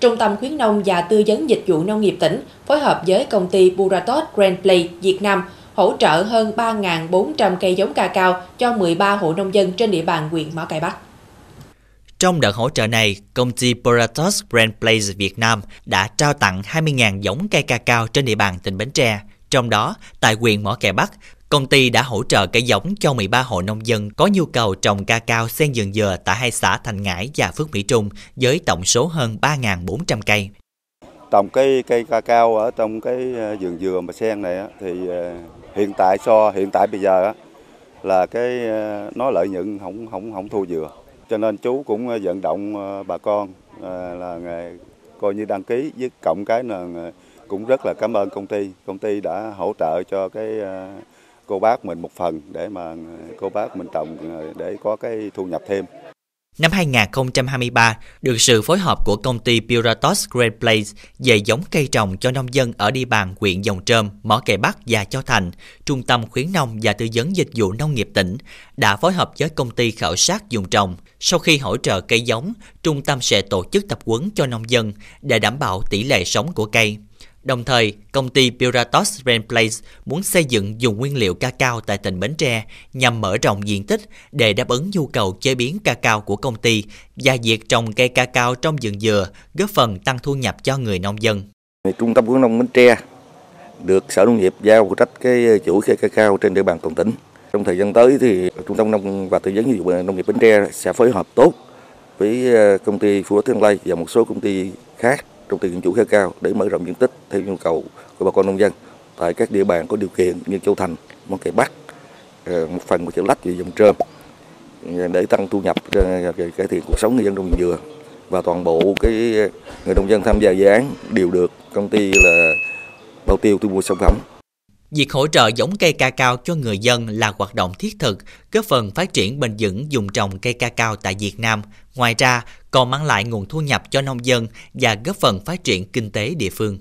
Trung tâm khuyến nông và tư vấn dịch vụ nông nghiệp tỉnh phối hợp với công ty Buratos Grand Play Việt Nam hỗ trợ hơn 3.400 cây giống ca cao cho 13 hộ nông dân trên địa bàn huyện Mỏ Cày Bắc. Trong đợt hỗ trợ này, công ty Buratos Brand Place Việt Nam đã trao tặng 20.000 giống cây ca cao trên địa bàn tỉnh Bến Tre. Trong đó, tại huyện Mỏ Cày Bắc, công ty đã hỗ trợ cây giống cho 13 hộ nông dân có nhu cầu trồng ca cao sen dường dừa tại hai xã Thành Ngãi và Phước Mỹ Trung với tổng số hơn 3.400 cây. Trồng cây cây cacao ở trong cái ờ, vườn dừa mà sen này thì ờ, hiện tại so, hiện tại bây giờ là cái ờ, nó lợi nhuận không không không thua dừa cho nên chú cũng vận động bà con là coi như đăng ký với cộng cái là cũng rất là cảm ơn công ty công ty đã hỗ trợ cho cái cô bác mình một phần để mà cô bác mình trồng ờ, để có cái thu nhập thêm Năm 2023, được sự phối hợp của công ty Puratos Great Place về giống cây trồng cho nông dân ở địa bàn huyện Dòng Trơm, Mỏ Cày Bắc và Châu Thành, Trung tâm khuyến nông và tư vấn dịch vụ nông nghiệp tỉnh đã phối hợp với công ty khảo sát dùng trồng. Sau khi hỗ trợ cây giống, trung tâm sẽ tổ chức tập huấn cho nông dân để đảm bảo tỷ lệ sống của cây. Đồng thời, công ty Piratos Place muốn xây dựng dùng nguyên liệu cacao tại tỉnh Bến Tre nhằm mở rộng diện tích để đáp ứng nhu cầu chế biến cacao của công ty và việc trồng cây cacao trong vườn dừa góp phần tăng thu nhập cho người nông dân. Trung tâm khuyến nông Bến Tre được Sở Nông nghiệp giao phụ trách cái ờ, chuỗi cây cacao trên địa bàn toàn tỉnh. Trong thời gian tới thì Trung tâm nông và tư vấn dịch vụ nông nghiệp Bến Tre sẽ phối hợp tốt với ờ, công ty Phú Thiên Lây và một số công ty khác trong tiền chủ khá cao để mở rộng diện tích theo nhu cầu của bà con nông dân tại các địa bàn có điều kiện như Châu Thành, Móng Cày Bắc, ờ, một phần của chợ Lách và dòng trơm ờ, để tăng thu nhập ờ, cải thiện cuộc sống người dân trong dừa. Và toàn bộ cái người nông dân tham gia dự án đều được công ty là bao tiêu thu mua sản phẩm. Việc hỗ trợ giống cây ca cao cho người dân là hoạt động thiết thực, góp phần phát triển bền vững dùng trồng cây ca cao tại Việt Nam. Ngoài ra, còn mang lại nguồn thu nhập cho nông dân và góp phần phát triển kinh tế địa phương.